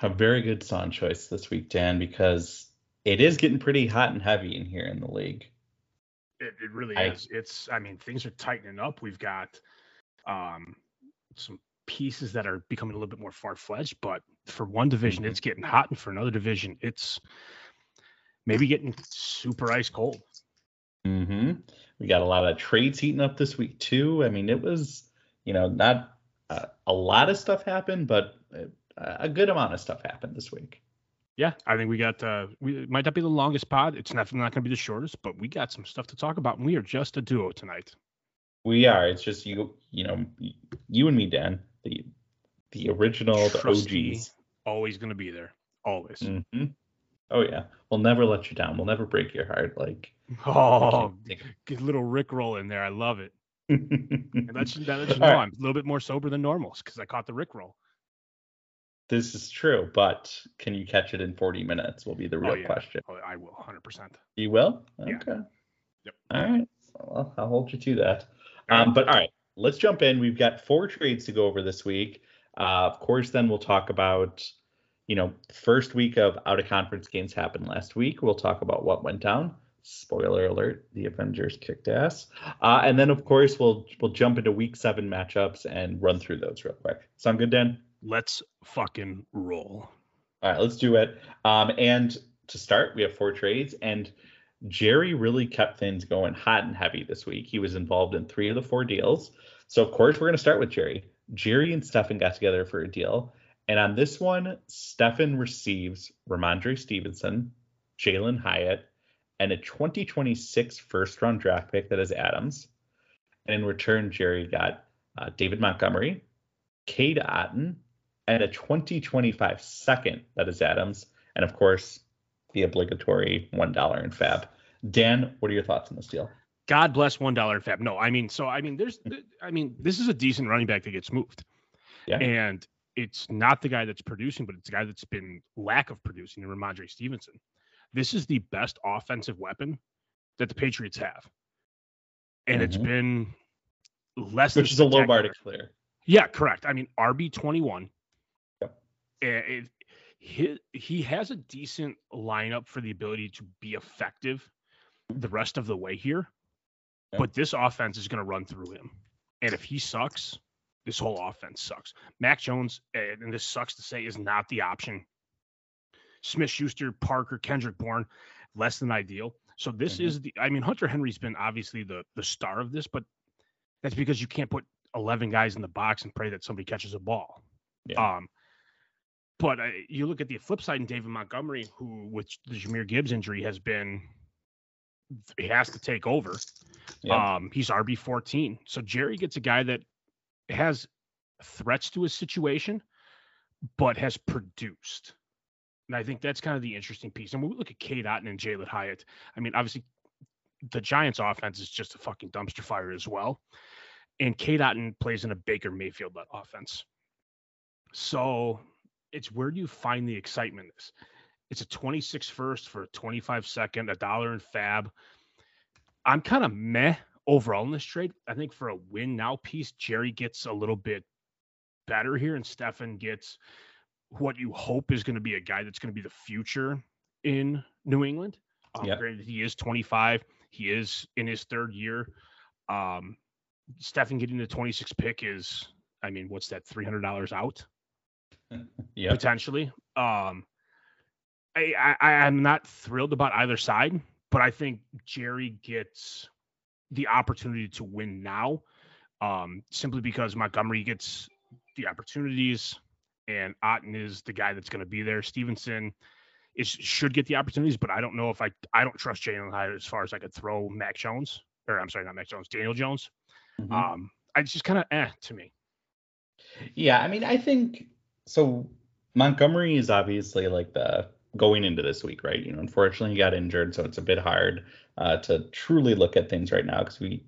A very good song choice this week, Dan, because it is getting pretty hot and heavy in here in the league. It, it really I- is. It's I mean things are tightening up. We've got um some pieces that are becoming a little bit more far fetched, but for one division Mhm. it's getting hot, and for another division it's maybe getting super ice cold. hmm We got a lot of trades heating up this week too. I mean, it was, you know, not uh, a lot of stuff happened, but uh, a good amount of stuff happened this week. Yeah, I think we got uh we might not be the longest pod. It's definitely not gonna be the shortest, but we got some stuff to talk about, and we are just a duo tonight. We are. It's just you, you know, you and me, Dan, the the original, the Trusty. OGs. Always gonna be there. Always. hmm Oh yeah, we'll never let you down. We'll never break your heart. Like, Oh, Take- good little Rick roll in there. I love it. And that's that lets you know right. I'm a little bit more sober than normal because I caught the Rick roll. This is true, but can you catch it in 40 minutes? Will be the real Oh, yeah. question. Oh, I will, hundred percent. You will? Yeah. Okay. Yep. All right. Well, I'll hold you to that. Um, but all right, let's jump in. We've got four trades to go over this week. Uh, of course, then we'll talk about, you know, first week of out of conference games happened last week. We'll talk about what went down. Spoiler alert: the Avengers kicked ass. Uh, and then, of course, we'll we'll jump into week seven matchups and run through those real quick. Sound good, Dan? Let's fucking roll. All right, let's do it. Um, and to start, we have four trades, and Jerry really kept things going hot and heavy this week. He was involved in three of the four deals. So, of course, we're going to start with Jerry. Jerry and Stefan got together for a deal. And on this one, Stefan receives Rhamondre Stevenson, Jalin Hyatt, and a 2026 first round draft pick that is Adams. And in return, Jerry got uh, David Montgomery, Cade Otton, and a 2025 second that is Adams, and of course the obligatory one dollar in FAAB. Dan, what are your thoughts on this deal? God bless one dollar in FAAB. No, I mean, so I mean, there's, I mean, this is a decent running back that gets moved, Yeah. and it's not the guy that's producing, but it's the guy that's been lack of producing, in Rhamondre Stevenson. This is the best offensive weapon that the Patriots have, and it's Mhm. been less. than Which is a low bar to clear. Yeah, correct. I mean, RB twenty one. Yep. It, he he has a decent lineup for the ability to be effective the rest of the way here, Yep. but this offense is going to run through him, and if he sucks, this whole offense sucks. Mac Jones, eh, and this sucks to say, is not the option. Smith Schuster, Parker, Kendrick Bourne, less than ideal. So this Mhm. is the. I mean, Hunter Henry's been obviously the the star of this, but that's because you can't put 11 guys in the box and pray that somebody catches a ball. Yeah. Um, but uh, you look at the flip side in David Montgomery, who with the Jahmyr Gibbs injury has been, he has to take over. Yeah. Um, he's RB 14. So Jerry gets a guy that has threats to his situation, but has produced. And I think that's kind of the interesting piece. And when we look at Cade Otton and Jalin Hyatt, I mean, obviously the Giants offense is just a fucking dumpster fire as well. And Cade Otton plays in a Baker Mayfield offense. So it's where do you find the excitement this? It's a 26 first for a 25 second, a dollar in FAAB. I'm kind of meh overall in this trade. I think for a win now piece, Jerry gets a little bit better here, and Stefan gets what you hope is going to be a guy that's going to be the future in New England. Um, Yep. Granted, he is 25. He is in his third year. Um, Stefan getting the 26 pick is, I mean, what's that? $300 out yeah. potentially. Um, I, I I'm not thrilled about either side, but I think Jerry gets the opportunity to win now, um, simply because Montgomery gets the opportunities, and Otton is the guy that's going to be there. Stevenson is should get the opportunities, but I don't know if I I don't trust Jalin Hyatt as far as I could throw Mac Jones or I'm sorry, not Mac Jones, Daniel Jones. Mhm. Um, it's just kind of eh to me. Yeah, I mean, I think so. Montgomery is obviously like the going into this week, right? You know, unfortunately, he got injured, so it's a bit hard uh, to truly look at things right now because we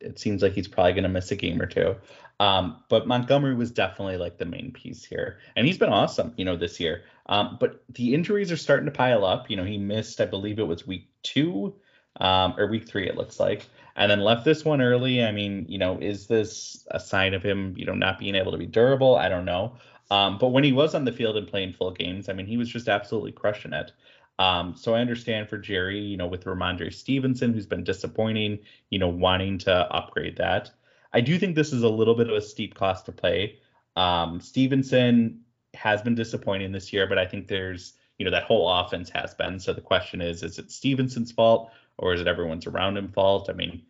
it seems like he's probably going to miss a game or two. Um, but Montgomery was definitely like the main piece here, and he's been awesome, you know, this year. Um, but the injuries are starting to pile up. You know, he missed, I believe it was week two um, or week three, it looks like, and then left this one early. I mean, you know, is this a sign of him, you know, not being able to be durable? I don't know. Um, but when he was on the field and playing full games, I mean, he was just absolutely crushing it. Um, so I understand for Jerry, you know, with Rhamondre Stevenson, who's been disappointing, you know, wanting to upgrade that. I do think this is a little bit of a steep cost to play. Um, Stevenson has been disappointing this year, but I think there's, you know, that whole offense has been. So the question is, is it Stevenson's fault or is it everyone's around him fault? I mean,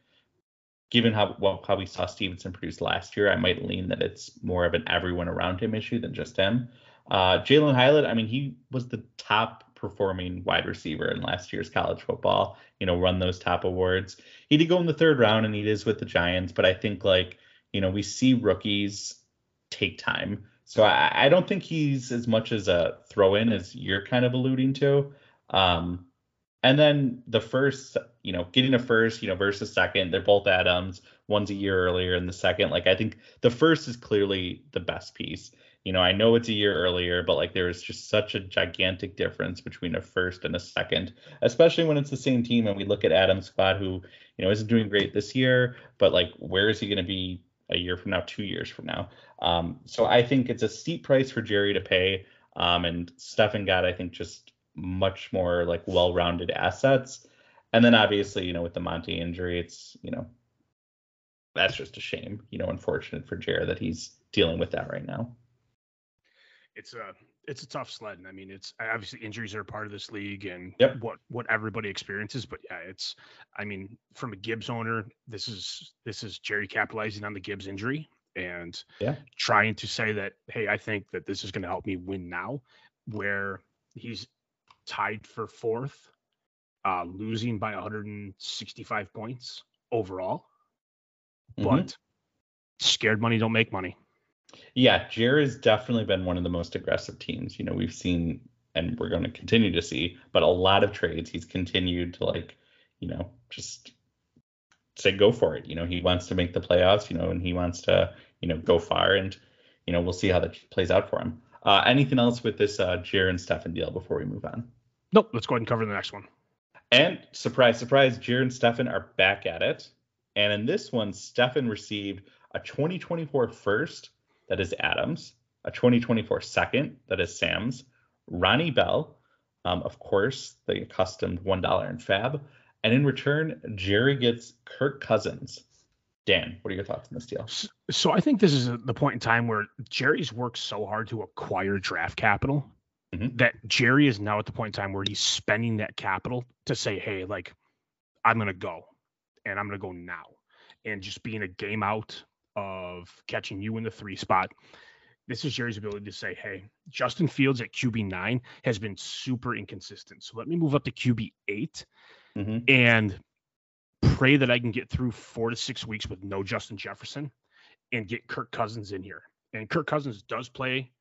given how well how we saw Stevenson produce last year, I might lean that it's more of an everyone around him issue than just him. Uh, Jalin Hyatt, I mean, he was the top performing wide receiver in last year's college football, you know, run those top awards. He did go in the third round and he is with the Giants, but I think like, you know, we see rookies take time. So I, I don't think he's as much as a throw in as you're kind of alluding to. Um, and then the first, you know, getting a first, you know, versus second, they're both Adams. One's a year earlier, and the second, like I think the first is clearly the best piece you know, I know it's a year earlier, but like there is just such a gigantic difference between a first and a second, especially when it's the same team. And we look at Adam's squad, who, you know, isn't doing great this year, but like, where is he going to be a year from now, two years from now? Um, so I think it's a steep price for Jerry to pay. Um, and Stefan got, I think, just much more like well rounded assets. And then obviously, you know, with the Monty injury, it's, you know, that's just a shame, you know, unfortunate for Jerry that he's dealing with that right now it's a it's a tough sled. And I mean, it's obviously injuries are part of this league and yep. what what everybody experiences. But yeah, it's I mean, from a Gibbs owner, this is this is Jerry capitalizing on the Gibbs injury and yeah. trying to say that hey, I think that this is going to help me win now, where he's tied for fourth, uh, losing by 165 points overall. Mm-hmm. But scared money don't make money. Yeah, Jer has definitely been one of the most aggressive teams. You know, we've seen and we're going to continue to see, but a lot of trades he's continued to like, you know, just say go for it. You know, he wants to make the playoffs, you know, and he wants to, you know, go far and you know, we'll see how that plays out for him. Uh, anything else with this uh Jer and Stefan deal before we move on? Nope, let's go ahead and cover the next one. And surprise, surprise, Jer and Stefan are back at it. And in this one, Stefan received a 2024 first that is Adams, a 2024 second, that is Sam's, Ronnie Bell, um, of course, the accustomed $1 in FAAB. And in return, Jerry gets Kirk Cousins. Dan, what are your thoughts on this deal? So I think this is the point in time where Jerry's worked so hard to acquire draft capital mm-hmm. that Jerry is now at the point in time where he's spending that capital to say, hey, like, I'm going to go and I'm going to go now. And just being a game out of catching you in the three spot. This is Jerry's ability to say, hey, Justin Fields at QB nine has been super inconsistent. So let me move up to QB 8 mm-hmm. and pray that I can get through four to six weeks with no Justin Jefferson and get Kirk Cousins in here. And Kirk Cousins does play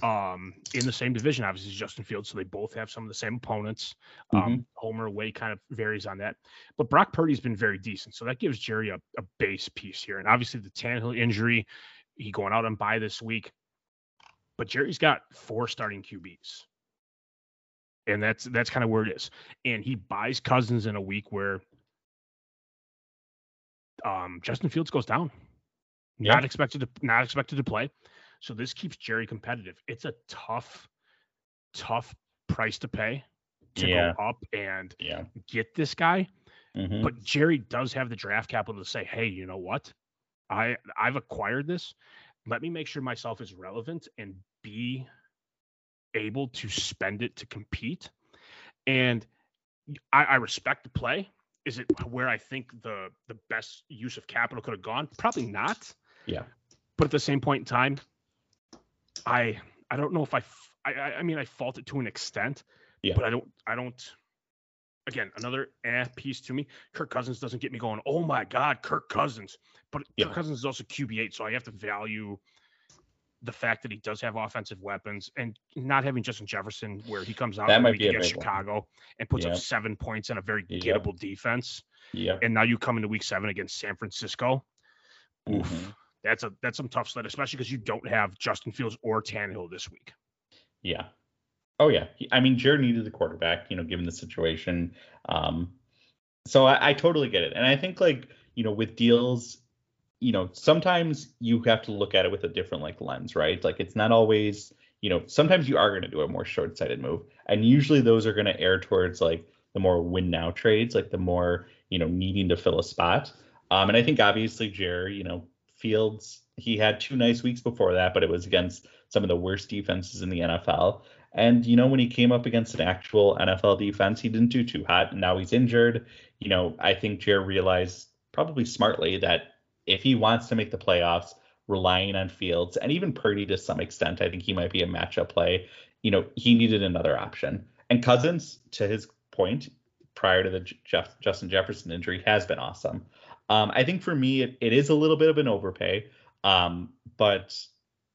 um, in the same division, obviously, as Justin Fields. So they both have some of the same opponents. Um, mm-hmm. Homer way kind of varies on that. But Brock Purdy's been very decent. So that gives Jerry a, a base piece here. And obviously, the Tannehill injury, he going out on bye this week. But Jerry's got four starting QBs. And that's that's kind of where it is. And he buys Cousins in a week where um, Justin Fields goes down. Yeah. Not expected to not expected to play. So this keeps Jerry competitive. It's a tough, tough price to pay to yeah. go up and yeah. get this guy. Mm-hmm. But Jerry does have the draft capital to say, hey, you know what? I I've acquired this. Let me make sure myself is relevant and be able to spend it to compete. And I, I respect the play. Is it where I think the the best use of capital could have gone? Probably not. Yeah. But at the same point in time, I I don't know if I I I mean I fault it to an extent, yeah. but I don't I don't. Again, another eh piece to me. Kirk Cousins doesn't get me going. Oh my God, Kirk Cousins! But yeah. Kirk Cousins is also QB eight, so I have to value the fact that he does have offensive weapons and not having Justin Jefferson where he comes out That might be against big one. Chicago and puts Yep. up seven points and a very Yep. gettable defense. Yep. And now you come into week seven against San Francisco. Oof. Mhm. That's a that's some tough sled, especially because you don't have Justin Fields or Tannehill this week. Yeah. Oh yeah. I mean, Jared needed the quarterback, you know, given the situation. Um, so I, I totally get it, and I think like you know with deals, you know, sometimes you have to look at it with a different like lens, right? Like it's not always, you know, sometimes you are going to do a more short-sighted move, and usually those are going to err towards like the more win now trades, like the more you know needing to fill a spot. Um, and I think obviously Jerry, you know, Fields, he had two nice weeks before that, but it was against some of the worst defenses in the NFL. And you know, when he came up against an actual NFL defense, he didn't do too hot. And now he's injured. You know, I think Jerry realized probably smartly that if he wants to make the playoffs, relying on Fields and even Purdy to some extent, I think he might be a matchup play. You know, he needed another option. And Cousins, to his point, prior to the Jeff, Justin Jefferson injury, has been awesome. Um, I think for me, it, it is a little bit of an overpay. Um, but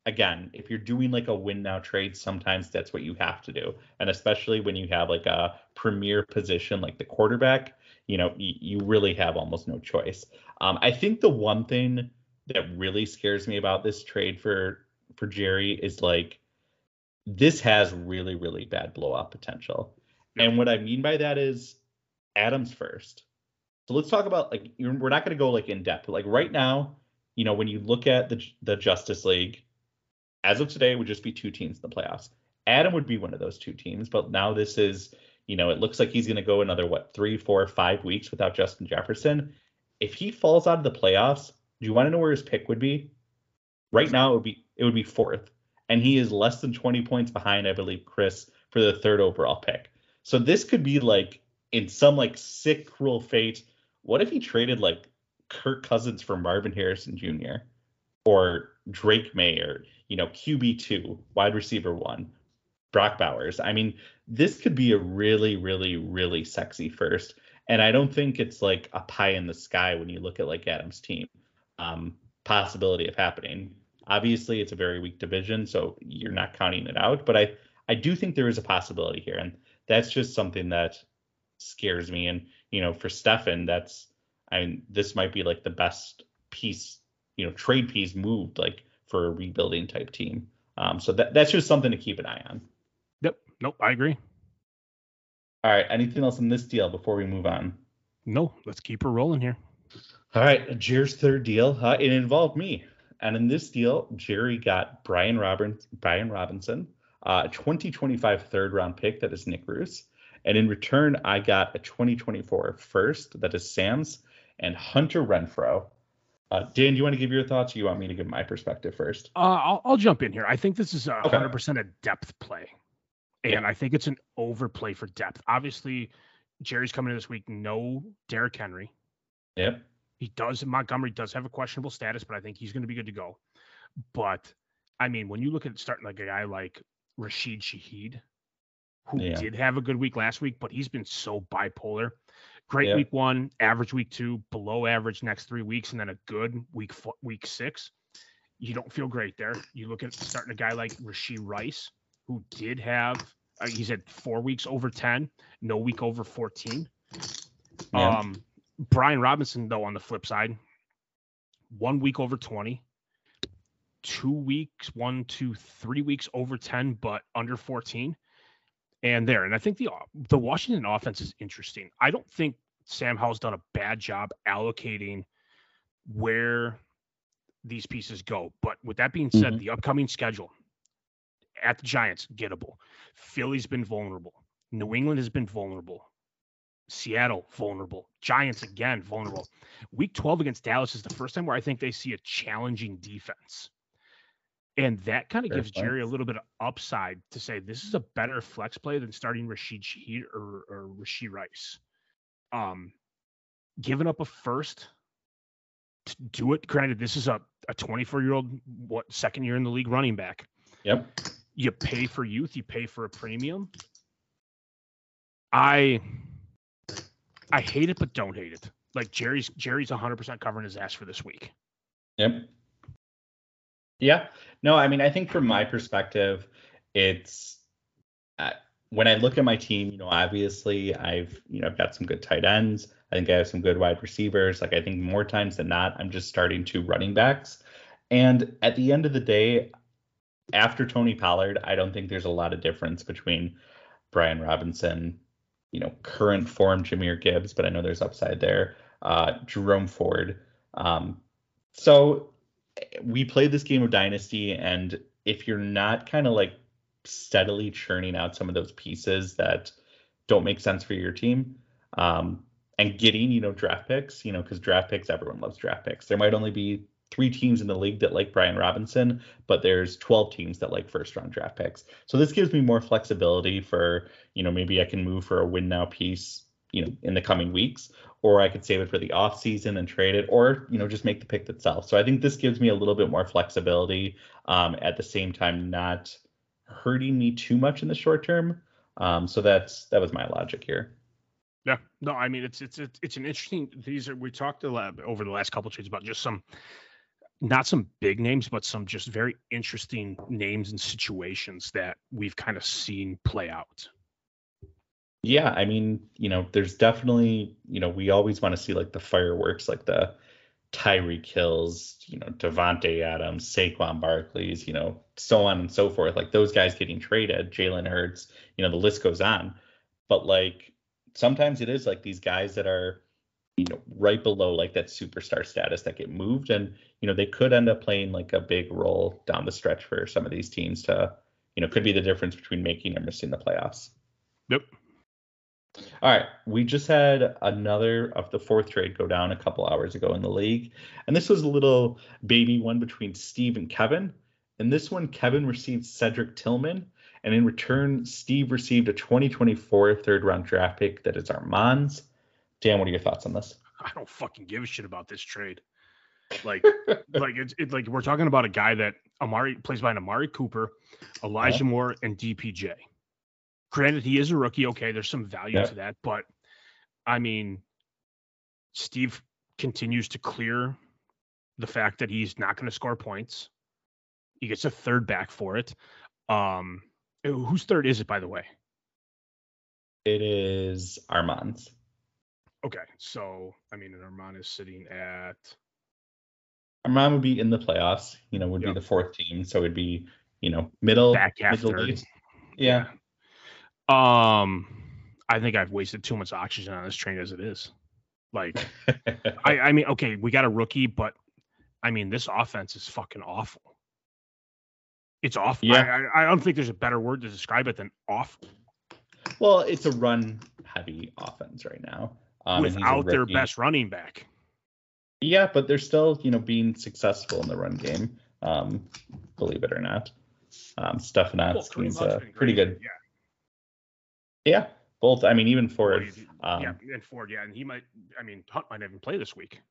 again, if you're doing like a win now trade, sometimes that's what you have to do. And especially when you have like a premier position like the quarterback, you know, you, you really have almost no choice. Um, I think the one thing that really scares me about this trade for for Jerry is like this has really really bad blowout potential. Yeah. And what I mean by that is Adams first. So let's talk about like you're, we're not going to go like in depth. But like right now, you know, when you look at the the Justice League, as of today, it would just be two teams in the playoffs. Adam would be one of those two teams, but now this is, you know, it looks like he's going to go another what three, four, five weeks without Justin Jefferson. If he falls out of the playoffs, do you want to know where his pick would be? Right now, it would be it would be fourth, and he is less than 20 points behind, I believe, Chris for the third overall pick. So this could be like in some like sick cruel fate. What if he traded like Kirk Cousins for Marvin Harrison Jr. or Drake Maye or you know QB two, wide receiver one, Brock Bowers? I mean, this could be a really, really, really sexy first. And I don't think it's like a pie in the sky when you look at like Adam's team. Um, possibility of happening. Obviously, it's a very weak division, so you're not counting it out. But I, I do think there is a possibility here, and that's just something that scares me. And you know, for Stefan, that's I mean, this might be like the best piece, you know, trade piece moved like for a rebuilding type team. Um, so that that's just something to keep an eye on. Yep. Nope. I agree. All right. Anything else in this deal before we move on? No, let's keep her rolling here. All right, Jerry's third deal. Uh, it involved me, and in this deal, Jerry got Brian Robbins, Brian Robinson, uh, 2025 third round pick that is Nick Roos, and in return, I got a 2024 first that is Sam's and Hunter Renfrow. Uh, Dan, do you want to give your thoughts, or you want me to give my perspective first? Uh, I'll, I'll jump in here. I think this is a Okay. 100% a depth play. And Yeah. I think it's an overplay for depth. Obviously, Jerry's coming in this week. No Derrick Henry. Yep. He does, Montgomery does have a questionable status, but I think he's going to be good to go. But I mean, when you look at starting like a guy like Rashid Shaheed, who Yeah. did have a good week last week, but he's been so bipolar. Great Yeah. week one, average week two, below average next three weeks, and then a good week week six. You don't feel great there. You look at starting a guy like Rashee Rice, who did have, uh, he's had four weeks over 10, no week over 14. Yeah. Um, Brian Robinson, though, on the flip side, one week over 20, two weeks, one, two, three weeks over 10, but under 14. And there. And I think the the Washington offense is interesting. I don't think Sam Howell's done a bad job allocating where these pieces go. But with that being said, Mhm. the upcoming schedule at the Giants, gettable. Philly's been vulnerable. New England has been vulnerable. Seattle, vulnerable. Giants again, vulnerable. Week 12 against Dallas is the first time where I think they see a challenging defense. And that kind of gives point. Jerry a little bit of upside to say this is a better flex play than starting Rashid Shaheed or, or Rashee Rice. Um, giving up a first to do it. Granted, this is a, a 24 year old, what, second year in the league running back. Yep. You pay for youth, you pay for a premium. I I hate it, but don't hate it. Like Jerry's Jerry's 100% covering his ass for this week. Yep. Yeah. No, I mean, I think from my perspective, it's uh, when I look at my team, you know, obviously I've, you know, I've got some good tight ends. I think I have some good wide receivers. Like I think more times than not, I'm just starting to running backs. And at the end of the day, after Tony Pollard, I don't think there's a lot of difference between Brian Robinson, you know, current form Jahmyr Gibbs, but I know there's upside there. Uh, Jerome Ford. Um, so we played this game of Dynasty, and if you're not kind of like steadily churning out some of those pieces that don't make sense for your team, um, and getting, you know, draft picks, you know, because draft picks, everyone loves draft picks. There might only be three teams in the league that like Brian Robinson, but there's 12 teams that like first round draft picks. So this gives me more flexibility for, you know, maybe I can move for a win now piece, you know, in the coming weeks, or I could save it for the off season and trade it, or, you know, just make the pick itself. So I think this gives me a little bit more flexibility um, at the same time, not hurting me too much in the short term. Um, so that's that was my logic here. Yeah, no, I mean it's it's it's, it's an interesting. These are we talked a lot over the last couple of trades about just some not some big names, but some just very interesting names and situations that we've kind of seen play out. Yeah, I mean, you know, there's definitely, you know, we always want to see like the fireworks, like the Tyreek Hills, you know, Davante Adams, Saquon Barkley's, you know, so on and so forth. Like those guys getting traded, Jalen Hurts, you know, the list goes on. But like sometimes it is like these guys that are you know right below like that superstar status that get moved. And you know they could end up playing like a big role down the stretch for some of these teams to you know could be the difference between making or missing the playoffs. Yep. All right. We just had another of the fourth trade go down a couple hours ago in the league. And this was a little baby one between steve and kevin. And this one kevin received cedric tillman. And in return steve received a 2024 third round draft pick that is armand's Dan, what are your thoughts on this? I don't fucking give a shit about this trade. Like, like it's it, like we're talking about a guy that Amari plays by an Amari Cooper, Elijah yeah. Moore, and DPJ. Granted, he is a rookie. Okay, there's some value yeah. to that, but I mean, Steve continues to clear the fact that he's not going to score points. He gets a third back for it. Um, whose third is it, by the way? It is Armand's. Okay, so I mean, and Armand is sitting at. Armand would be in the playoffs. You know, would yep. be the fourth team, so it'd be you know middle back half middle third. Yeah. Um, I think I've wasted too much oxygen on this train as it is. Like, I I mean, okay, we got a rookie, but I mean, this offense is fucking awful. It's awful. Yeah. I, I don't think there's a better word to describe it than awful. Well, it's a run heavy offense right now um, without their best running back. Yeah, but they're still, you know, being successful in the run game. Um, believe it or not, um, Stefanowski's well, uh, pretty good. Yeah. Yeah, both. I mean, even Ford. Um, yeah, and Ford. Yeah, and he might. I mean, Hunt might even play this week.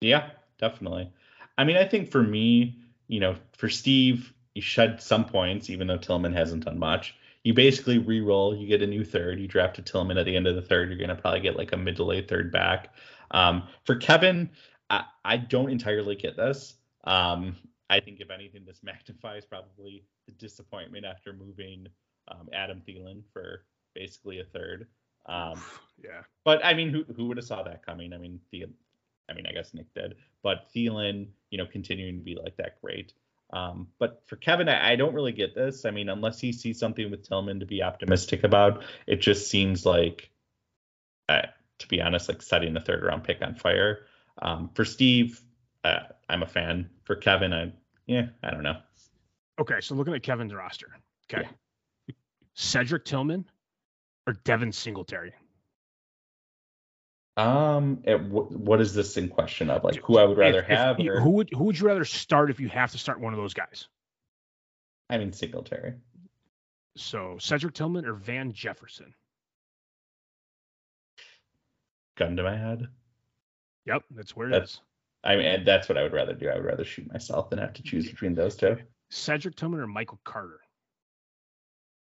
Yeah, definitely. I mean, I think for me, you know, for Steve, he shed some points, even though Tillman hasn't done much you basically re-roll. You get a new third. You draft a Tillman at the end of the third. You're going to probably get like a mid to late third back. Um, for Kevin, I, I, don't entirely get this. Um, I think if anything, this magnifies probably the disappointment after moving um, Adam Thielen for basically a third. Um, yeah. But I mean, who who would have saw that coming? I mean, Thielen, I mean, I guess Nick did, but Thielen, you know, continuing to be like that great. Um, but for Kevin, I, I, don't really get this. I mean, unless he sees something with Tillman to be optimistic about, it just seems like, uh, to be honest, like setting the third round pick on fire. Um, for Steve, uh, I'm a fan. For Kevin, I yeah, I don't know. Okay, so looking at Kevin's roster, okay, yeah. Cedric Tillman or Devin Singletary. Um, what is this in question of? Like who I would rather if, have? If, or... Who would who would you rather start if you have to start one of those guys? I mean Singletary. So Cedric Tillman or Van Jefferson? Gun to my head. Yep, that's where it that's, is. I mean, that's what I would rather do. I would rather shoot myself than have to choose between those two. Cedric Tillman or Michael Carter?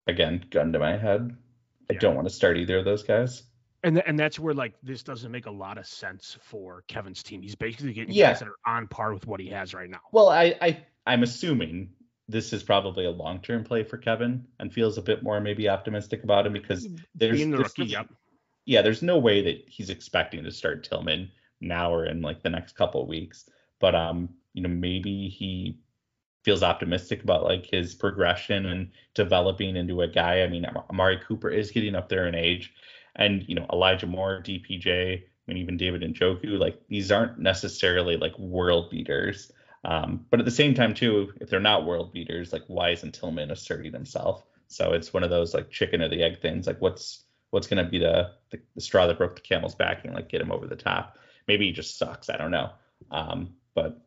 Again, gun to my head. I don't want to start either of those guys and th- and that's where like this doesn't make a lot of sense for Kevin's team. He's basically getting yeah. guys that are on par with what he has right now. Well, I I I'm assuming this is probably a long term play for Kevin and feels a bit more maybe optimistic about him because there's, the there's rookie, yep. yeah, there's no way that he's expecting to start Tillman now or in like the next couple of weeks. But um, you know, maybe he feels optimistic about like his progression and developing into a guy. I mean, Amari Cooper is getting up there in age, and you know, Elijah Moore, DPJ, and even David and Njoku, like these aren't necessarily like world beaters. Um, but at the same time, too, if they're not world beaters, like why isn't Tillman asserting himself? So it's one of those like chicken or the egg things. Like what's what's gonna be the, the, the straw that broke the camel's back and like get him over the top? Maybe he just sucks. I don't know. Um, but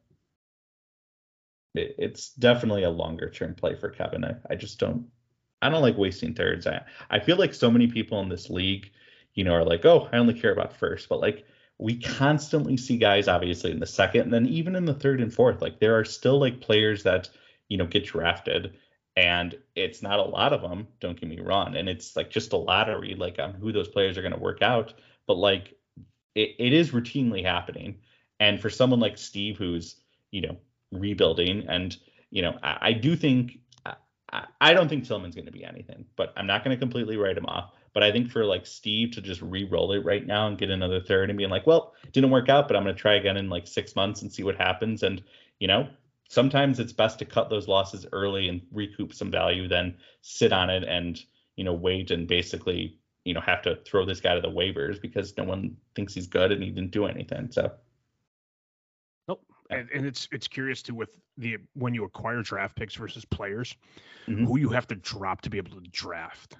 it, it's definitely a longer term play for Kevin. I, I just don't I don't like wasting thirds. I I feel like so many people in this league, you know, are like, oh, I only care about first, but like we constantly see guys obviously in the second and then even in the third and fourth. Like there are still like players that, you know, get drafted and it's not a lot of them, don't get me wrong. And it's like just a lottery, like on who those players are going to work out. But like it, it is routinely happening. And for someone like Steve, who's, you know, rebuilding, and, you know, I, I do think, I, don't think Tillman's going to be anything, but I'm not going to completely write him off. But I think for like Steve to just re-roll it right now and get another third and being like, well, didn't work out, but I'm going to try again in like six months and see what happens. And, you know, sometimes it's best to cut those losses early and recoup some value than sit on it and, you know, wait and basically, you know, have to throw this guy to the waivers because no one thinks he's good and he didn't do anything. So. And, and it's it's curious too with the when you acquire draft picks versus players, Mhm. who you have to drop to be able to draft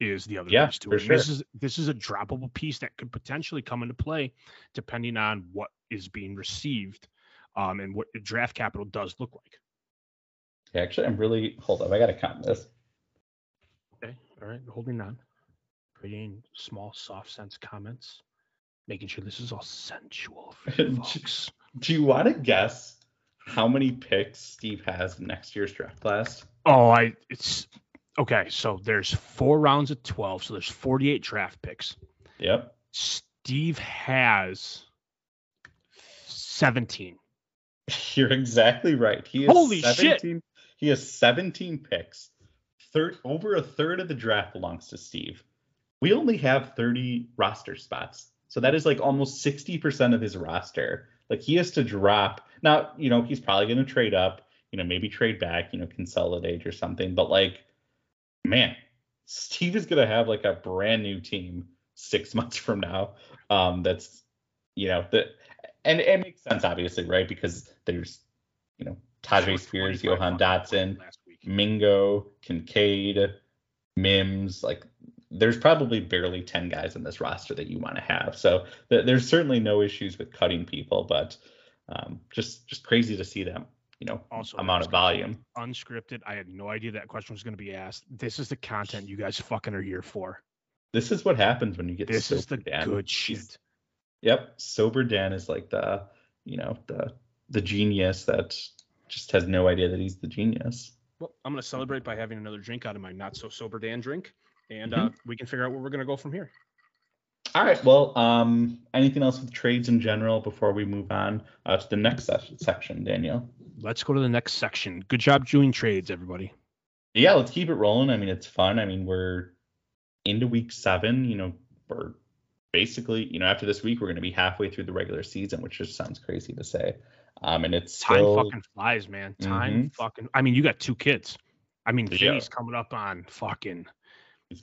is the other Yeah, piece to it. And This is this is a droppable piece that could potentially come into play depending on what is being received um, and what draft capital does look like. yeah, actually, I'm really, hold up, I got to count this. Okay. All right. Holding on. Creating small soft sense comments. Making sure this is all sensual for folks. Do you want to guess how many picks Steve has in next year's draft class? Oh, I it's okay. So there's four rounds of 12. So there's 48 draft picks. Yep. Steve has 17. You're exactly right. He has Holy shit. 17, He has 17 picks. Third over a third of the draft belongs to Steve. We only have 30 roster spots. So that is like almost 60% of his roster. Like he has to drop. Now, you know, he's probably going to trade up, you know, maybe trade back, you know, consolidate or something. But like, man, Steve is going to have like a brand new team six months from now. Um, that's, you know, that, and it makes sense, obviously, right? Because there's, you know, Tyjae Spears, Jahan Dotson. Mingo, Kincaid, Mims, like there's probably barely 10 guys in this roster that you want to have. So th- there's certainly no issues with cutting people, but um, just just crazy to see them, you know, Also, amount of volume. Unscripted. I had no idea that question was going to be asked. This is the content you guys fucking are here for. This is what happens when you get This is the Dan. good shit. Yep, sober Dan is like the, you know, the the genius that just has no idea that he's the genius. Well, I'm going to celebrate by having another drink out of my not so sober Dan drink, and Mm-hmm. uh, we can figure out where we're going to go from here. All right. Well, um, anything else with trades in general before we move on uh, to the next se- section, Daniel? Let's go to the next section. Good job doing trades, everybody. Yeah, let's keep it rolling. I mean, it's fun. I mean, we're into week seven. You know, we're basically, you know, after this week, we're going to be halfway through the regular season, which just sounds crazy to say. Um, and it's Time still, fucking flies, man. Time fucking. I mean, you got two kids. I mean, Yeah. Coming up on fucking.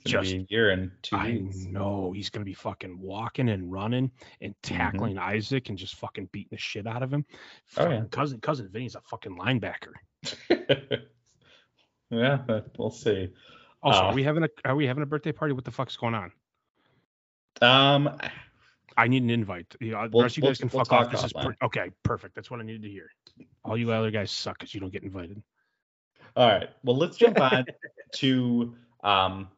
It's going to be a year and two I weeks. know he's gonna be fucking walking and running and tackling Isaac and just fucking beating the shit out of him. Mm-hmm. Oh, yeah. Cousin cousin Vinny's a fucking linebacker. yeah, we'll see. Also, Uh, are we having a are we having a birthday party? What the fuck's going on? Um, I need an invite. The We'll- rest of you we'll- guys can we'll fuck off. This is per- okay. Perfect. That's what I needed to hear. All you other guys suck because you don't get invited. All right. Well, let's jump on to um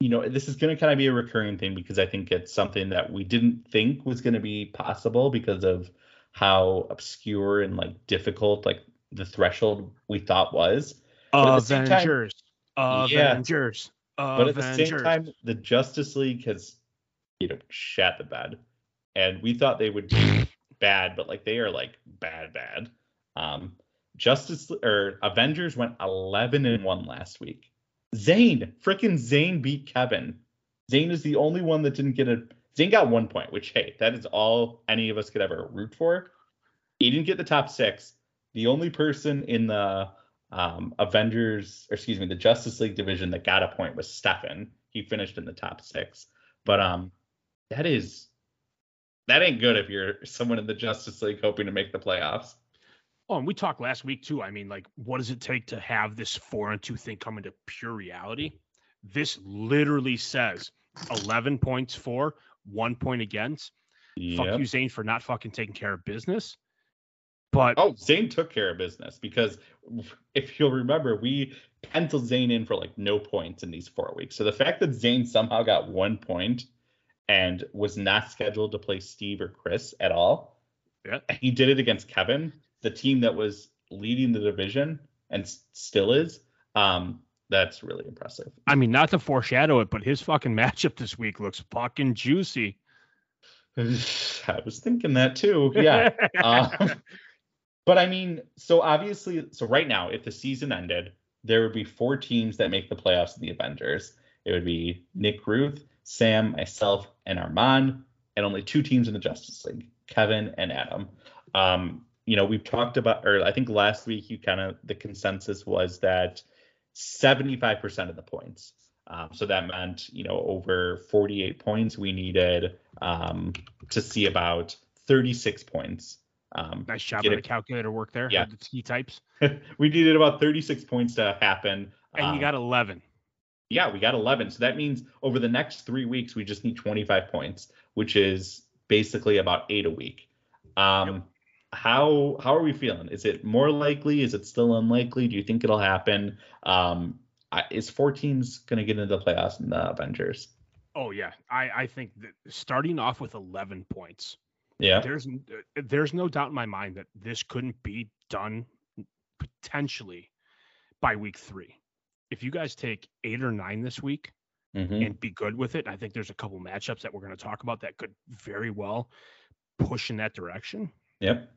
you know, this is going to kind of be a recurring thing because I think it's something that we didn't think was going to be possible because of how obscure and like difficult like the threshold we thought was. But at the same time- Avengers. Yeah. Avengers. But at the same time, the Justice League has you know shat the bed, and we thought they would be bad, but like they are like bad, bad. Um, Justice or Avengers went 11 and 1 last week. Zane, freaking Zane beat Kevin. Zane is the only one that didn't get a. Zane got one point, which hey, that is all any of us could ever root for. He didn't get the top six. The only person in the um, Avengers, or excuse me, the Justice League division that got a point was Stefan. He finished in the top six. But um, that is that ain't good if you're someone in the Justice League hoping to make the playoffs. Oh, and we talked last week too. I mean, like, what does it take to have this four and two thing come into pure reality? This literally says 11 points for, one point against. Fuck you, Zane, for not fucking taking care of business. But Oh, Zane took care of business because if you'll remember, we penciled Zane in for like no points in these four weeks. So the fact that Zane somehow got one point and was not scheduled to play Steve or Chris at all, Yeah. he did it against Kevin, the team that was leading the division and still is. Um, that's really impressive. I mean, not to foreshadow it, but his fucking matchup this week looks fucking juicy. I was thinking that too. Yeah. um, but I mean, so obviously, so right now, if the season ended, there would be four teams that make the playoffs in the Avengers. It would be Nick Ruth, Sam, myself, and Armand, and only two teams in the Justice League, Kevin and Adam. Um, you know, we've talked about, or I think last week you kind of the consensus was that 75% of the points. Um, so that meant, you know, over 48 points, we needed um, to see about 36 points. Um, nice job on it. the calculator work there. Yeah. The T types. we needed about 36 points to happen. And Um, you got 11. yeah, we got 11. So that means over the next three weeks, we just need 25 points, which is basically about eight a week. Um, How how are we feeling? Is it more likely? Is it still unlikely? Do you think it'll happen? Um, is four teams going to get into the playoffs in the Avengers? Oh, yeah. I, I think that starting off with 11 points, Yeah. there's there's no doubt in my mind that this couldn't be done potentially by week three. If you guys take eight or nine this week Mhm. and be good with it, I think there's a couple matchups that we're going to talk about that could very well push in that direction. Yep.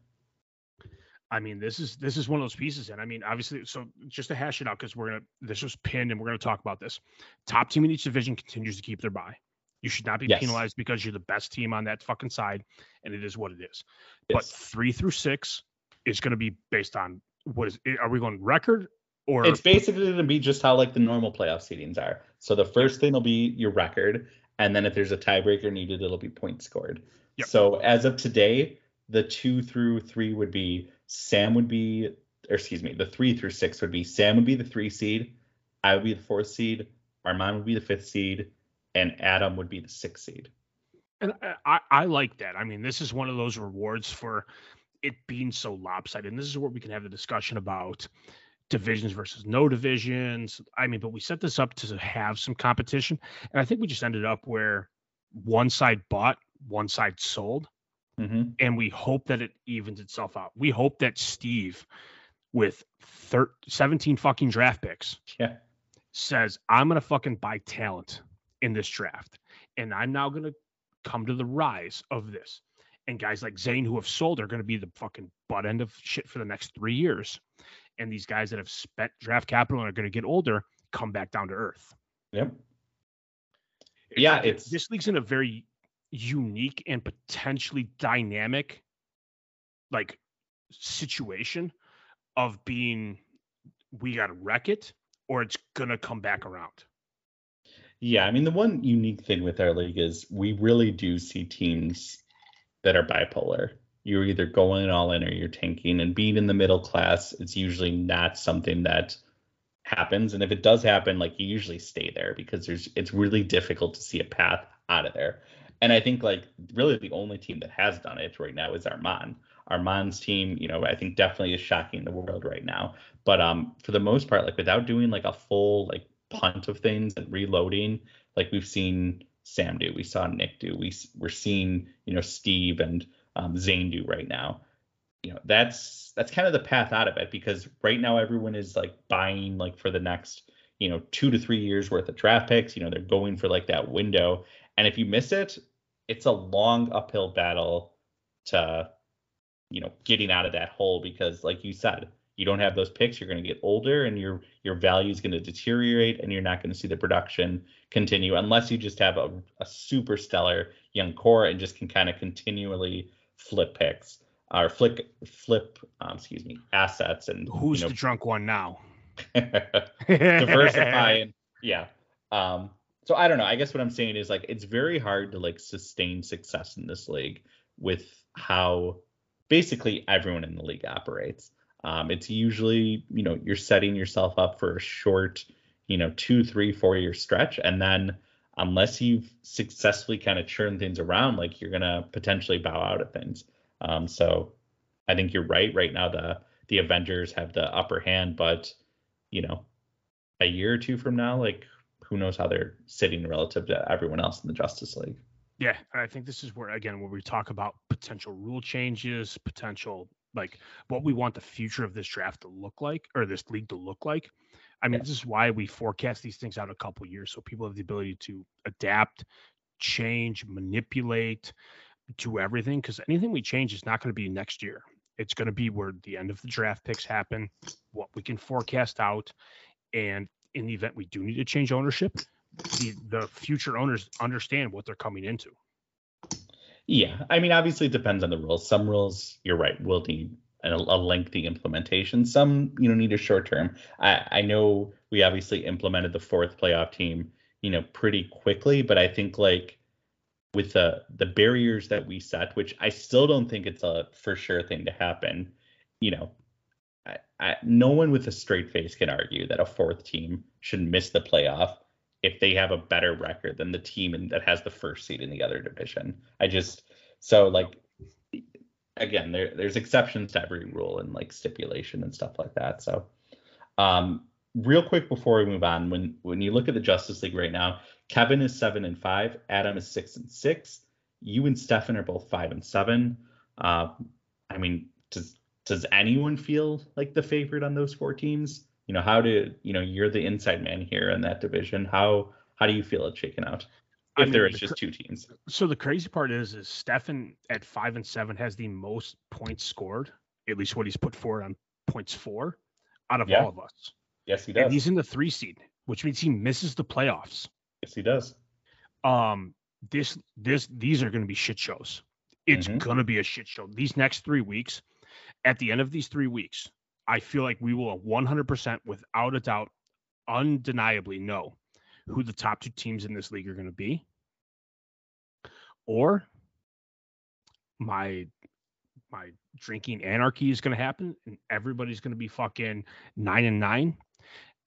I mean, this is this is one of those pieces, and I mean, obviously, so just to hash it out because we're gonna this was pinned, and we're gonna talk about this. Top team in each division continues to keep their bye. You should not be Yes. penalized because you're the best team on that fucking side, and it is what it is. But three through six is going to be based on what is? Eh, are we going record or It's basically going to be just how like the normal playoff seedings are. So the first thing will be your record, and then if there's a tiebreaker needed, it'll be points scored. Yep. So as of today, the two through three would be Sam would be, or excuse me, the three through six would be Sam would be the three seed, I would be the fourth seed, Armand would be the fifth seed, and Adam would be the sixth seed. And I- I, like that. I mean, this is one of those rewards for it being so lopsided. And this is where we can have the discussion about divisions versus no divisions. I mean, but we set this up to have some competition. And I think we just ended up where one side bought, one side sold. Mm-hmm. And we hope that it evens itself out. We hope that Steve, with thir- 17 fucking draft picks, Yeah. says, I'm going to fucking buy talent in this draft. And I'm now going to come to the rise of this. And guys like Zane who have sold are going to be the fucking butt end of shit for the next three years. And these guys that have spent draft capital and are going to get older come back down to earth. Yep. Yeah, it's- this league's in a very unique and potentially dynamic like situation of being we got to wreck it or it's going to come back around. Yeah, I mean the one unique thing with our league is we really do see teams that are bipolar. You're either going all in or you're tanking, and being in the middle class it's usually not something that happens. And if it does happen, like you usually stay there because there's it's really difficult to see a path out of there. And I think like really the only team that has done it right now is Armand. Armand's team, you know, I think definitely is shocking the world right now. But um for the most part, like without doing like a full like punt of things and reloading, like we've seen Sam do, we saw Nick do, we we're seeing you know Steve and um, Zane do right now. You know that's that's kind of the path out of it because right now everyone is like buying like for the next you know two to three years worth of draft picks. You know they're going for like that window, and if you miss it, it's a long uphill battle to you know getting out of that hole because like you said you don't have those picks, you're going to get older and your your value is going to deteriorate and you're not going to see the production continue unless you just have a, a super stellar young core and just can kind of continually flip picks or flip flip um, excuse me assets and Who's you know, the drunk one now? diversify and yeah um so i don't know. I guess what i'm saying is like it's very hard to like sustain success in this league with how basically everyone in the league operates. Um it's usually you know you're setting yourself up for a short you know two three four year stretch. And then unless you've successfully kind of churned things around like you're gonna potentially bow out of things. Um so i think you're right. Right now the the avengers have the upper hand but you know, a year or two from now, like who knows how they're sitting relative to everyone else in the Justice League. Yeah, I think this is where again where we talk about potential rule changes, potential like what we want the future of this draft to look like or this league to look like. I mean, Yeah. this is why we forecast these things out a couple years so people have the ability to adapt, change, manipulate, do everything because anything we change is not going to be next year. It's going to be where the end of the draft picks happen, what we can forecast out, and in the event we do need to change ownership, the, the future owners understand what they're coming into. Yeah, I mean, obviously it depends on the rules. Some rules, you're right, will need a, a lengthy implementation. Some, you know, need a short term. I, I know we obviously implemented the fourth playoff team, you know, pretty quickly, but I think like with the the barriers that we set, which I still don't think it's a for sure thing to happen, you know, I, no one with a straight face can argue that a fourth team should miss the playoff if they have a better record than the team in, that has the first seed in the other division. I just so like again, there there's exceptions to every rule and like stipulation and stuff like that. So um real quick before we move on, when when you look at the Justice League right now, Kevin is seven and five, Adam is six and six, you and Stefan are both five and seven. Uh, I mean, does does anyone feel like the favorite on those four teams? You know, how do you know you're the inside man here in that division? How how do you feel it shaken out? If there mean, is the just two teams. So the crazy part is, is Stefan at five and seven has the most points scored, at least what he's put forward on points four out of Yeah. all of us. Yes, he does. And he's in the three seed, which means he misses the playoffs. Yes, he does. Um, this this these are going to be shit shows. It's Mhm. going to be a shit show. These next three weeks, at the end of these three weeks, I feel like we will 100% without a doubt, undeniably know who the top two teams in this league are going to be. Or my my drinking anarchy is going to happen and everybody's going to be fucking nine and nine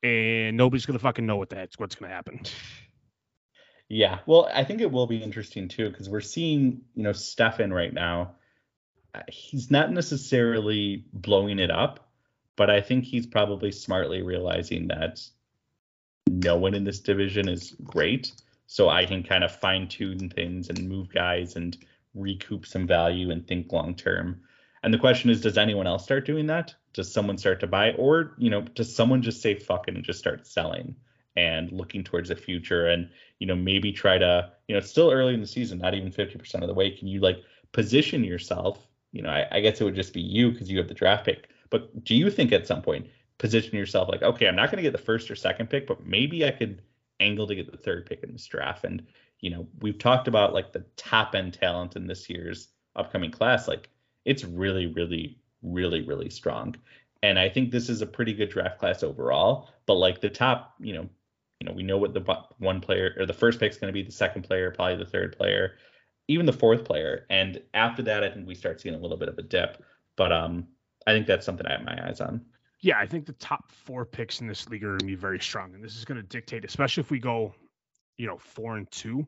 and nobody's going to fucking know what the heck's what's going to happen. Yeah, well, I think it will be interesting too because we're seeing, you know, Stefan right now. Uh, He's not necessarily blowing it up, but I think he's probably smartly realizing that no one in this division is great. So I can kind of fine tune things and move guys and recoup some value and think long term. And the question is, does anyone else start doing that? Does someone start to buy, or you know, does someone just say fuck it and just start selling and looking towards the future and you know maybe try to you know it's still early in the season, not even 50% of the way. Can you like position yourself? You know, I, I guess it would just be you because you have the draft pick. But do you think at some point position yourself like, okay, I'm not going to get the first or second pick, but maybe I could angle to get the third pick in this draft? And you know, we've talked about like the top end talent in this year's upcoming class. Like it's really, really, really, really strong. And I think this is a pretty good draft class overall. But like the top, you know, you know, we know what the one player or the first pick is going to be, the second player, probably the third player, even the fourth player. And after that, I think we start seeing a little bit of a dip. But um, I think that's something I have my eyes on. Yeah, I think the top four picks in this league are going to be very strong, and this is going to dictate, especially if we go, you know, four and two.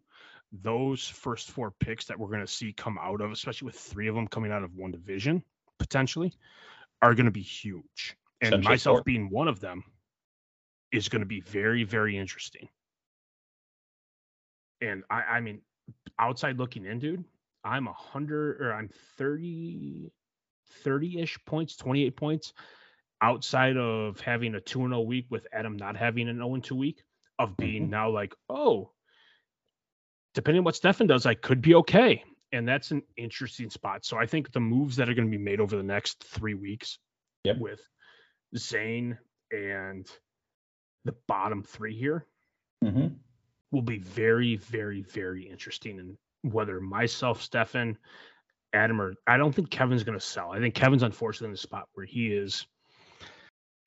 Those first four picks that we're going to see come out of, especially with three of them coming out of one division potentially, are going to be huge. And Essentially myself four. being one of them is going to be very, very interesting. And I, I mean, outside looking in, dude, I'm a hundred or I'm 30, 30 ish points, 28 points outside of having a 2 0 week with Adam not having an 0 2 week of being Mhm. now like, oh, depending on what Stefan does, I could be okay. And that's an interesting spot. So I think the moves that are going to be made over the next three weeks Yep. with Zane, and the bottom three here hmm will be very, very, very interesting. And whether myself, Stefan, Adam, or I don't think Kevin's going to sell. I think Kevin's unfortunately in the spot where he is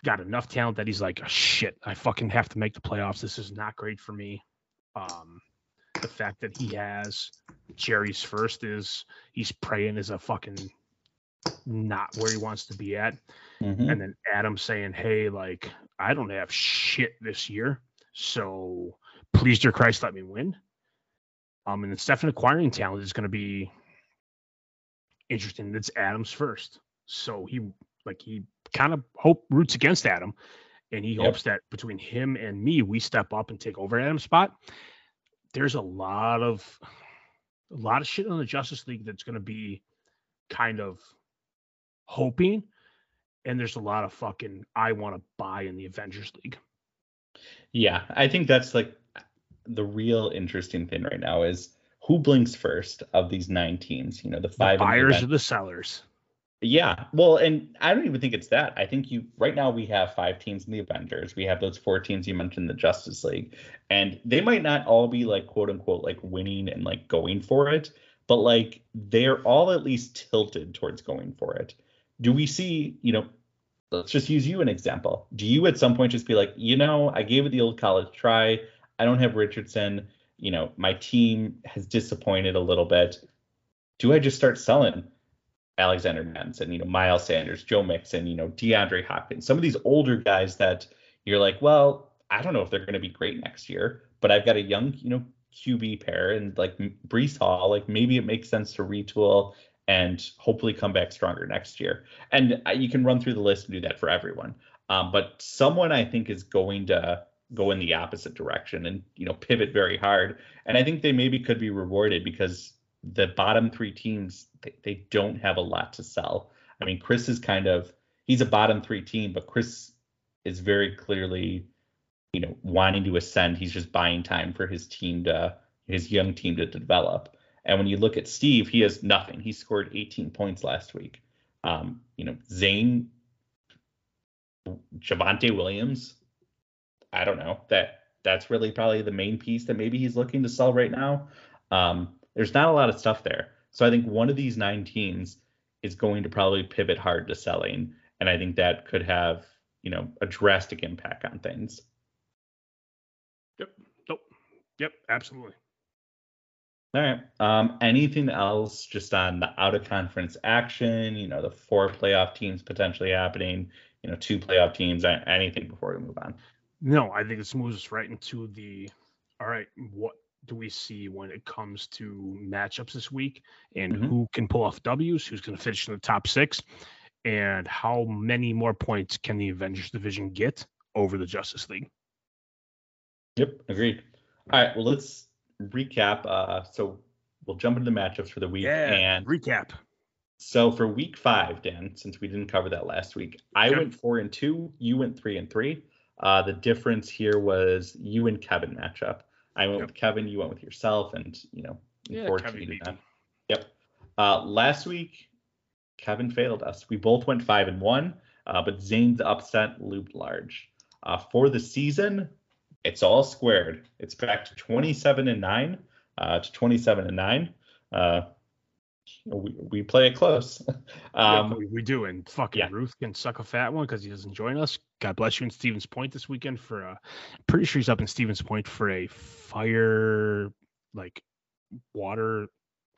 got enough talent that he's like, "Oh, shit, I fucking have to make the playoffs. This is not great for me. Um, the fact that he has Jerry's first is he's praying is a fucking not where he wants to be at. hmm And then Adam saying, Hey, like, I don't have shit this year. So please, dear Christ, let me win. Um, and then Stefan acquiring talent is going to be interesting. It's Adam's first. So he, like, he kind of hope roots against Adam. And he Yep. hopes that between him and me, we step up and take over Adam's spot. There's a lot of, a lot of shit on the Justice League that's going to be kind of hoping and there's a lot of fucking I want to buy in the Avengers League. Yeah, I think that's like the real interesting thing right now is who blinks first of these nine teams. You know, the five the buyers or the sellers. Yeah, well, and I don't even think it's that. I think you right now we have five teams in the Avengers. We have those four teams you mentioned the Justice League, and they might not all be like quote unquote like winning and like going for it, but like they're all at least tilted towards going for it. Do we see, you know, let's just use you an example. Do you at some point just be like, you know, I gave it the old college try. I don't have Richardson. You know, my team has disappointed a little bit. Do I just start selling Alexander Mattison, you know, Miles Sanders, Joe Mixon, you know, DeAndre Hopkins, some of these older guys that you're like, well, I don't know if they're going to be great next year, but I've got a young, you know, QB pair and like Breece Hall, like maybe it makes sense to retool and hopefully come back stronger next year. And uh, you can run through the list and do that for everyone. Um, but someone I think is going to go in the opposite direction and you know pivot very hard. And I think they maybe could be rewarded because the bottom three teams they, they don't have a lot to sell. I mean, Chris is kind of he's a bottom three team, but Chris is very clearly, you know, wanting to ascend. He's just buying time for his team to his young team to develop. And when you look at Steve, he has nothing. He scored 18 points last week. Um, you know, Zane, Javonte Williams, I don't know. That that's really probably the main piece that maybe he's looking to sell right now. Um, there's not a lot of stuff there. So I think one of these nine teams is going to probably pivot hard to selling. And I think that could have, you know, a drastic impact on things. Yep. Nope. Yep. Absolutely. All right. Um, anything else just on the out of conference action, you know, the four playoff teams potentially happening, you know, two playoff teams, anything before we move on? No, I think this moves us right into the all right, what do we see when it comes to matchups this week and Mhm. who can pull off W's, who's going to finish in the top six, and how many more points can the Avengers division get over the Justice League? Yep, agreed. All right, well, let's recap. Uh, so we'll jump into the matchups for the week. And recap. so for week five, Dan, since we didn't cover that last week, I Okay. went four and two, you went three and three. Uh, the difference here was you and Kevin matchup. I went Yep. with Kevin, you went with yourself, and you know, Yeah, unfortunately, Kevin you did beat not. Yep. Uh, last week, Kevin failed us. We both went five and one, uh, but Zane's upset loomed large. Uh, for the season, it's all squared. It's back to 27 and nine, uh, to 27 and nine. We, we play it close. Yeah, um, we, we do, and fucking yeah. Ruth can suck a fat one because he doesn't join us. God bless you in Stevens Point this weekend for. Uh, pretty sure he's up in Stevens Point for a fire, like water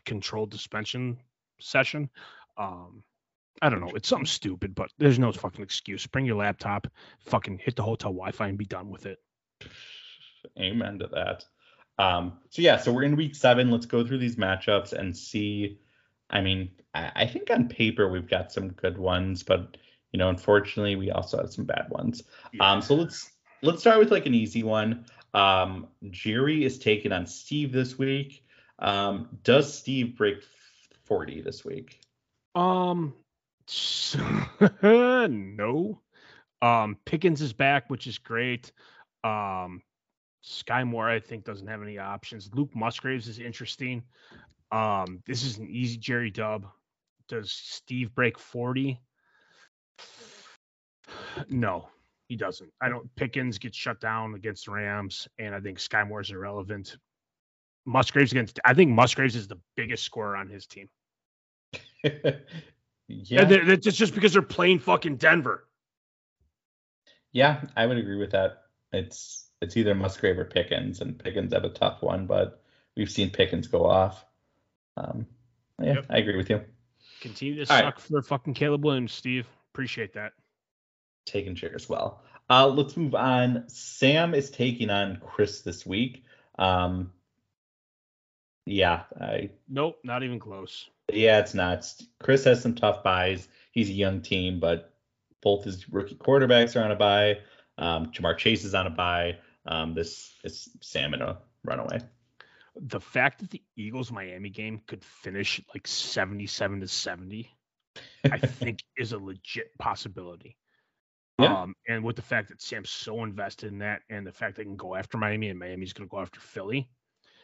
controlled suspension session. Um, I don't know. It's something stupid, but there's no fucking excuse. Bring your laptop, fucking hit the hotel Wi-Fi, and be done with it. Amen to that. Um, so yeah, so we're in week seven. Let's go through these matchups and see. I mean, I, I think on paper we've got some good ones, but you know, unfortunately, we also have some bad ones. Um, so let's let's start with like an easy one. Um, Jerry is taking on Steve this week. Um, does Steve break 40 this week? Um, no. Um, Pickens is back, which is great. Um, Sky Moore, I think, doesn't have any options. Luke Musgraves is interesting. Um, this is an easy Jerry dub. Does Steve break 40? No, he doesn't. I don't. Pickens gets shut down against the Rams, and I think Sky Moore's irrelevant. Musgraves against. I think Musgraves is the biggest scorer on his team. yeah. Yeah, it's just because they're playing fucking Denver. Yeah, I would agree with that. It's it's either Musgrave or Pickens, and Pickens have a tough one, but we've seen Pickens go off. Um, yeah, Yep. I agree with you. Continue to All suck for fucking Caleb Williams, Steve. Appreciate that. Taking share as well. Uh, let's move on. Sam is taking on Chris this week. Um, yeah, I Nope, not even close. yeah, it's not. Chris has some tough byes. He's a young team, but both his rookie quarterbacks are on a bye. Um, Ja'Marr Chase is on a bye. Um, this is Sam in a runaway. The fact that the Eagles Miami game could finish like 77 to 70, I think is a legit possibility. Yeah. Um, and with the fact that Sam's so invested in that, and the fact they can go after Miami, and Miami's going to go after Philly.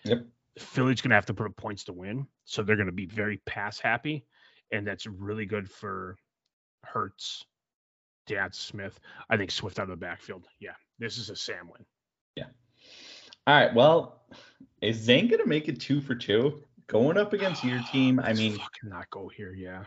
Yep. Philly's going to have to put up points to win, so they're going to be very pass happy, and that's really good for Hurts, Dad Smith. I think Swift out of the backfield. Yeah, this is a Sam win. All right. Well, is Zane gonna make it two for two going up against your team? I mean, not go here. Yeah,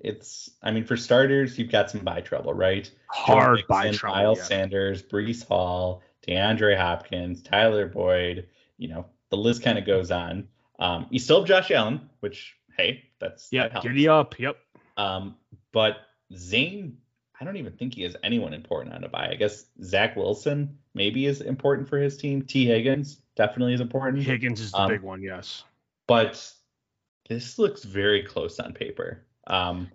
it's. I mean, for starters, you've got some bye trouble, right? Hard Mixon, trouble. Miles yeah. Sanders, Breece Hall, DeAndre Hopkins, Tyler Boyd. You know, the list kind of goes on. Um, you still have Josh Allen, which hey, that's Yeah, that giddy up. Yep. Um, but Zane, I don't even think he has anyone important on a bye. I guess Zach Wilson maybe is important for his team. Tee Higgins definitely is important. Higgins is the Um, big one. Yes. but this looks very close on paper. Um,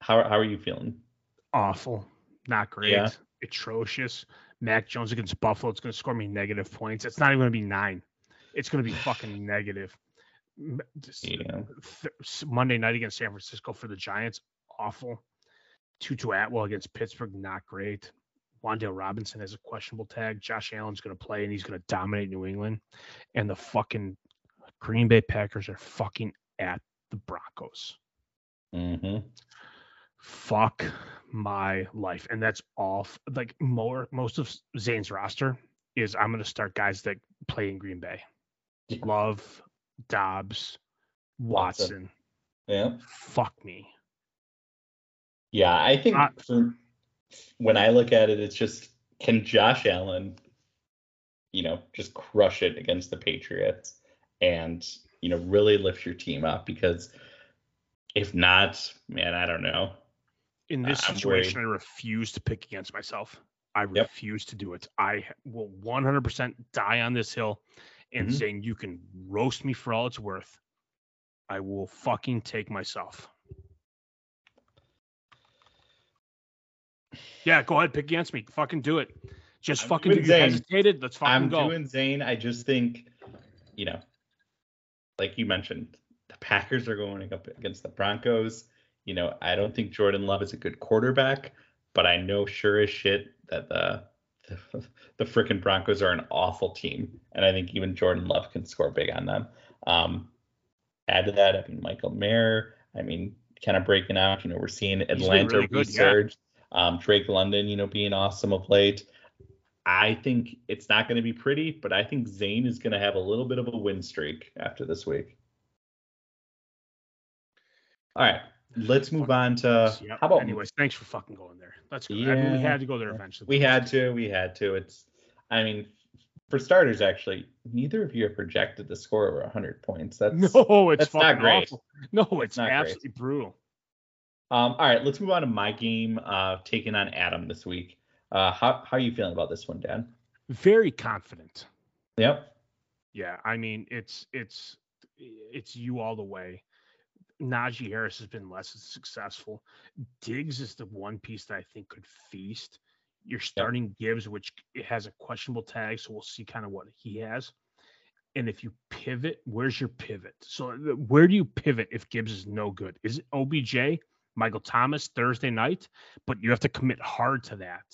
how how are you feeling? Awful. Not great. Yeah. Atrocious. Mac Jones against Buffalo. It's going to score me negative points. It's not even going to be nine. It's going to be fucking negative. Just- Yeah. th- Monday night against San Francisco for the Giants. Awful. Tutu Atwell against Pittsburgh. Not great. Wan'Dale Robinson has a questionable tag. Josh Allen's going to play and he's going to dominate New England. And the fucking Green Bay Packers are fucking at the Broncos. hmm fuck my life and that's all f- like more most of zane's roster is i'm going to start guys that play in green bay Yeah. love Doubs Watson. watson Yeah. fuck me Yeah, I think Uh, for, when I look at it, it's just can Josh Allen, you know, just crush it against the Patriots and, you know, really lift your team up because if not, man, I don't know. in this I'm situation i refuse to pick against myself i Yep. refuse to do it I will 100% die on this hill and Mhm. saying you can roast me for all it's worth i will fucking take myself yeah go ahead pick against me fucking do it just I'm fucking do you hesitated let's fucking I'm go doing Zane. I just think, you know, like you mentioned, the Packers are going up against the Broncos. You know, I don't think Jordan Love is a good quarterback, but I know sure as shit that the the, the freaking Broncos are an awful team, and I think even Jordan Love can score big on them. Um, add to that, I mean, Michael Mayer. I mean, kind of breaking out. You know, we're seeing Atlanta really good, yeah. Um, Drake London, you know, being awesome of late. I think it's not going to be pretty, but I think Zane is going to have a little bit of a win streak after this week. All right, let's move on to Yep. how about anyways thanks for fucking going there let's go I mean, we had to go there eventually we had to, we had to. It's, I mean, for starters, actually, neither of you have projected the score over 100 points. That's no it's that's not fucking great. awful no it's not great. absolutely brutal Um, all right, let's move on to my game, uh, taking on Adam this week. Uh, how how are you feeling about this one, Dan? very confident Yep. Yeah, I mean it's it's it's you all the way. Najee Harris has been less successful. Diggs is the one piece that I think could feast. You're starting Gibbs, which has a questionable tag, so we'll see kind of what he has. And if you pivot, where's your pivot? So where do you pivot if Gibbs is no good? Is it OBJ, Michael Thomas Thursday night? But you have to commit hard to that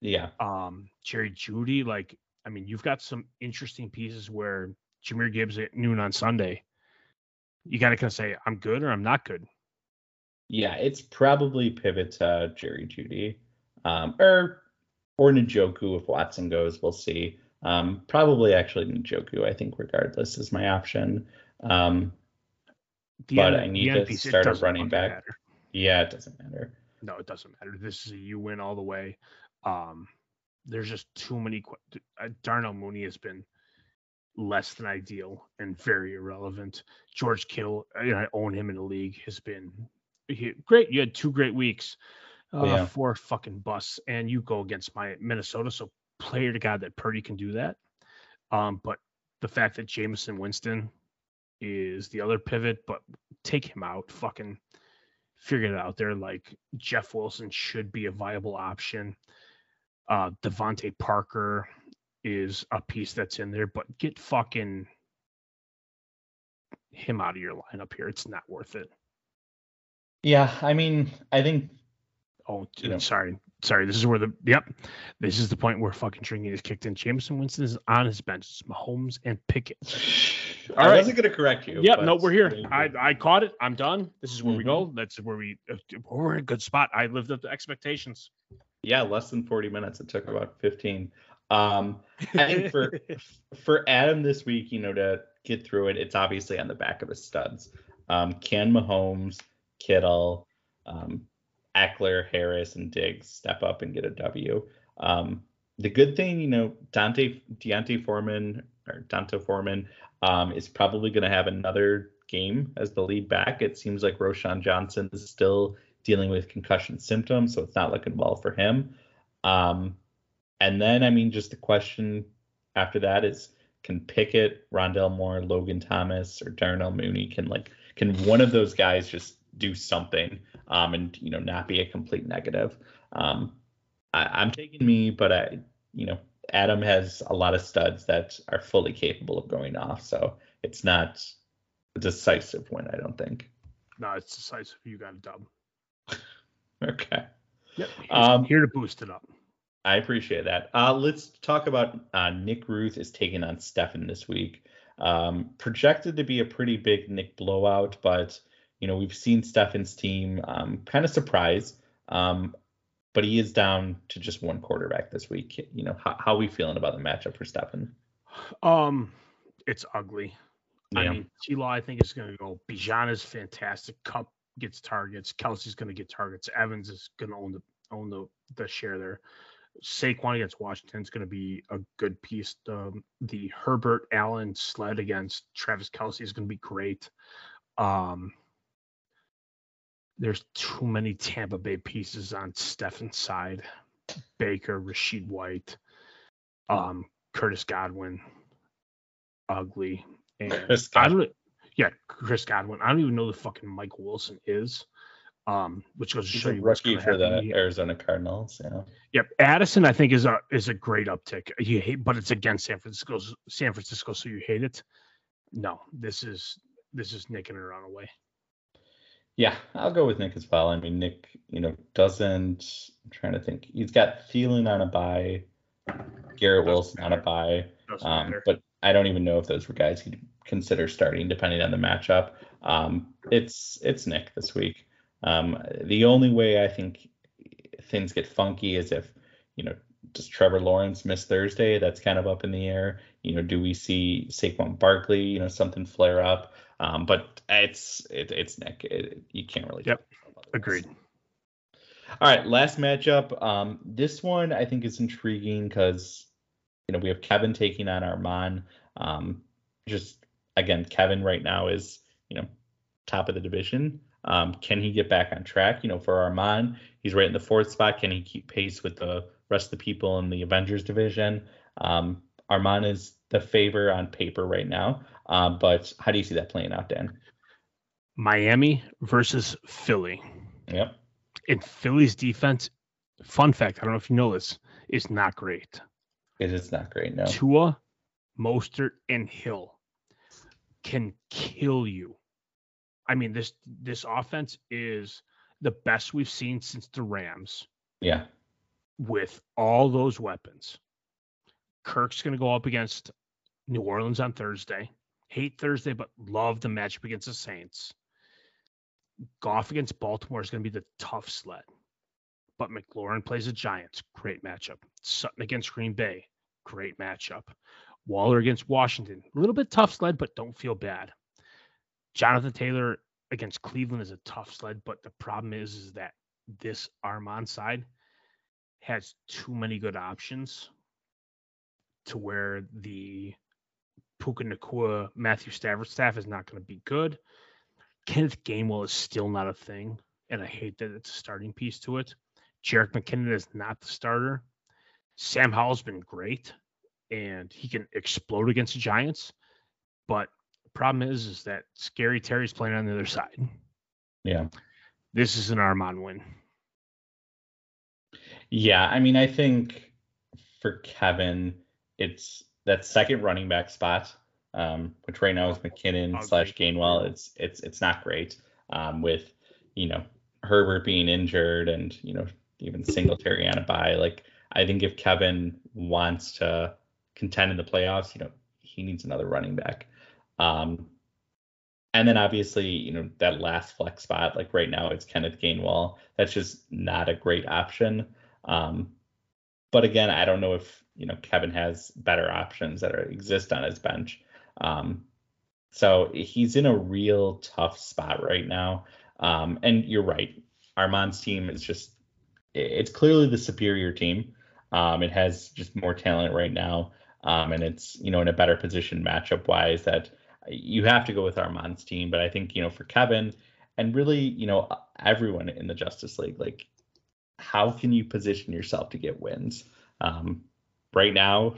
Yeah. um Jerry Jeudy, like I mean, you've got some interesting pieces where Jahmyr Gibbs at noon on Sunday. You gotta kind of say, I'm good or I'm not good. Yeah, it's probably pivot to Jerry Jeudy. um, or or Njoku if Watson goes. We'll see. Um, probably actually Njoku. I think regardless is my option. Um, The but end- I need to start a running back. matter. Yeah, it doesn't matter. No, it doesn't matter. This is a you win all the way. Um, there's just too many. uh, Darnell Mooney has been less than ideal and very irrelevant. George Kittle, I, I own him in the league, has been he, great. You had two great weeks, uh, Yeah. four fucking busts, and you go against my Minnesota. So player to God that Purdy can do that. Um, but the fact that Jameis Winston is the other pivot, but take him out, fucking figure it out there. Like Jeff Wilson should be a viable option. Uh DeVante Parker is a piece that's in there, but get fucking him out of your lineup here. It's not worth it. Yeah, I mean, I think Oh, You know. sorry. Sorry. This is where the yep. This is the point where fucking drinking is kicked in. Jameis Winston is on his bench. It's Mahomes and Pickett. I All right. wasn't going to correct you. Yep, no, we're here. I. I caught it. I'm done. This is where we Mhm. go. That's where we uh, we're in a good spot. I lived up to expectations. yeah, less than 40 minutes. It took about 15. Um, I think for for Adam this week, you know, to get through it, it's obviously on the back of his studs. Um, can Mahomes, Kittle, um, Ekeler, Harris, and Diggs step up and get a W? Um, the good thing, you know, Dante Deontay Foreman or Dante Foreman um, is probably going to have another game as the lead back. It seems like Roschon Johnson is still dealing with concussion symptoms, so it's not looking well for him. Um, and then, I mean, just the question after that is, can Pickett, Rondale Moore, Logan Thomas, or Darnell Mooney can like can one of those guys just do something um, and you know not be a complete negative? Um, I, I'm taking me, but I you know Adam has a lot of studs that are fully capable of going off, so it's not a decisive win. I don't think. No, it's decisive. You got a dub. Okay. Yep. Um, here to boost it up. I appreciate that. Uh, let's talk about uh, Nick Ruth is taking on Stefan this week. Um, projected to be a pretty big Nick blowout, but you know we've seen Stefan's team um, kind of surprise. Um, but he is down to just one quarterback this week. You know how, how are we feeling about the matchup for Stefan? Um, it's ugly. I mean, T I think is going to go. Bijan is fantastic. Kupp gets targets. Kelce's going to get targets. Evans is going to own the own the the share there. Saquon against Washington is going to be a good piece. Um, the Herbert Allen sled against Travis Kelce is going to be great. Um, there's too many Tampa Bay pieces on Stefan's side. Baker, Rachaad White, um, Curtis Godwin, ugly. And Chris I Godwin. don't, yeah, Chris Godwin. I don't even know who the fucking Michael Wilson is. Um, which goes to show a you rookie for the. Arizona Cardinals. Yeah. Yep, Addison I think is a is a great uptick. You hate, but it's against San Francisco. San Francisco, so you hate it. No, this is this is nicking it around away. Yeah, I'll go with Nick as well. I mean, Nick, you know, doesn't. I'm trying to think. He's got Thielen on a bye, Garrett Doesn't Wilson on a bye, um, but I don't even know if those were guys he'd consider starting, depending on the matchup. Um, it's it's Nick this week. Um, the only way I think things get funky is if you know does Trevor Lawrence miss Thursday? That's kind of up in the air. You know, do we see Saquon Barkley? You know, something flare up? Um, but it's it, it's Nick. It, you can't really. Yep. Agreed. All right, last matchup. Um, this one I think is intriguing because you know we have Kevin taking on Armand. Um, just again, Kevin right now is you know top of the division. Um, can he get back on track? You know, for Armand, he's right in the fourth spot. Can he keep pace with the rest of the people in the Avengers division? Um, Armand is the favor on paper right now. Uh, but how do you see that playing out, Dan? Miami versus Philly. Yep. And Philly's defense, fun fact, I don't know if you know this, is not great. It is not great. No. Tua, Mostert, and Hill can kill you. I mean, this this offense is the best we've seen since the Rams Yeah. With all those weapons. Kirk's going to go up against New Orleans on Thursday. Hate Thursday, but love the matchup against the Saints. Goff against Baltimore is going to be the tough sled. But McLaurin plays the Giants. Great matchup. Sutton against Green Bay. Great matchup. Waller against Washington. A little bit tough sled, but don't feel bad. Jonathan Taylor against Cleveland is a tough sled, but the problem is, is that this Armand side has too many good options to where the Puka Nacua Matthew Stafford staff is not going to be good. Kenneth Gainwell is still not a thing, and I hate that it's a starting piece to it. Jerick McKinnon is not the starter. Sam Howell's been great, and he can explode against the Giants. But the problem is, is that Scary Terry's playing on the other side. Yeah. This is an Armand win. Yeah, I mean, I think for Kevin, it's that second running back spot, um, which right now is McKinnon I'll slash. Gainwell. It's it's it's not great. Um, with you know Herbert being injured and you know even Singletary on a bye. Like I think if Kevin wants to contend in the playoffs, you know he needs another running back. Um, and then obviously, you know, that last flex spot, like right now it's Kenneth Gainwell. That's just not a great option. Um, but again, I don't know if, you know, Kevin has better options that are, exist on his bench. Um, so he's in a real tough spot right now. Um, and you're right. Armand's team is just, it's clearly the superior team. Um, it has just more talent right now. Um, and it's, you know, in a better position matchup wise that you have to go with Armand's team. But I think, you know, for Kevin and really, you know, everyone in the Justice League, like, how can you position yourself to get wins? Um, right now,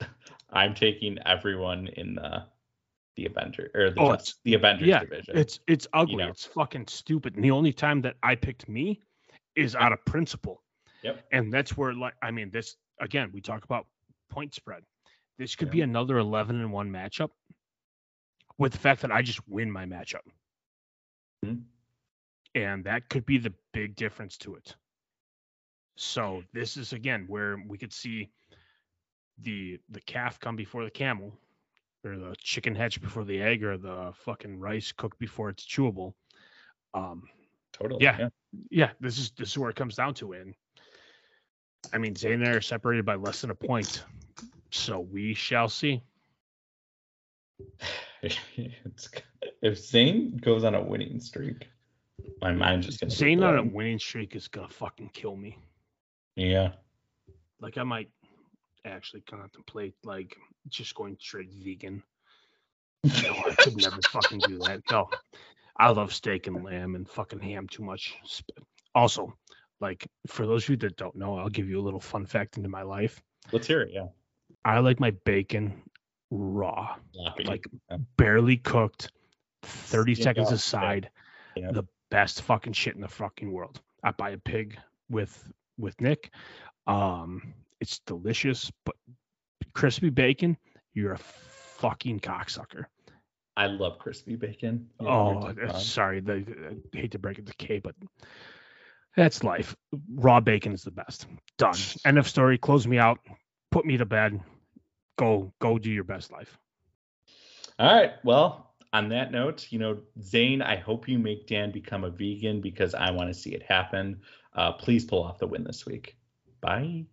I'm taking everyone in the the Avenger or the, Oh, the Avengers yeah, division. It's it's ugly. know. It's fucking stupid. And the only time that I picked me is out of principle. Yep. And that's where like I mean this again, we talk about point spread. This could Yeah. be another 11 and 1 matchup with the fact that I just win my matchup. Mhm. And that could be the big difference to it. So this is again where we could see the the calf come before the camel or the chicken hatch before the egg or the fucking rice cooked before it's chewable. Um totally. yeah. yeah, this is this is where it comes down to. And I mean, Zay and I are separated by less than a point, so we shall see. it's, if Zane goes on a winning streak, my mind's just gonna. Zane on a winning streak is gonna fucking kill me. Yeah. Like I might actually contemplate like just going straight vegan. No, I could never fucking do that. No, I love steak and lamb and fucking ham too much. Also, like for those of you that don't know, I'll give you a little fun fact into my life. Let's hear it. Yeah. I like my bacon raw. Like Yeah. barely cooked, 30 Steamed seconds yeah. aside, Yeah. the best fucking shit in the fucking world. I buy a pig with with Nick. Um, it's delicious, but crispy bacon, you're a fucking cocksucker. I love crispy bacon. Oh, you're dead wrong. sorry, the, I hate to break it to K, but that's life. Raw bacon is the best. Done. End of story. Close me out. Put me to bed. Go, go do your best life. All right. Well, on that note, you know, Zane, I hope you make Dan become a vegan because I want to see it happen. Uh, please pull off the win this week. Bye.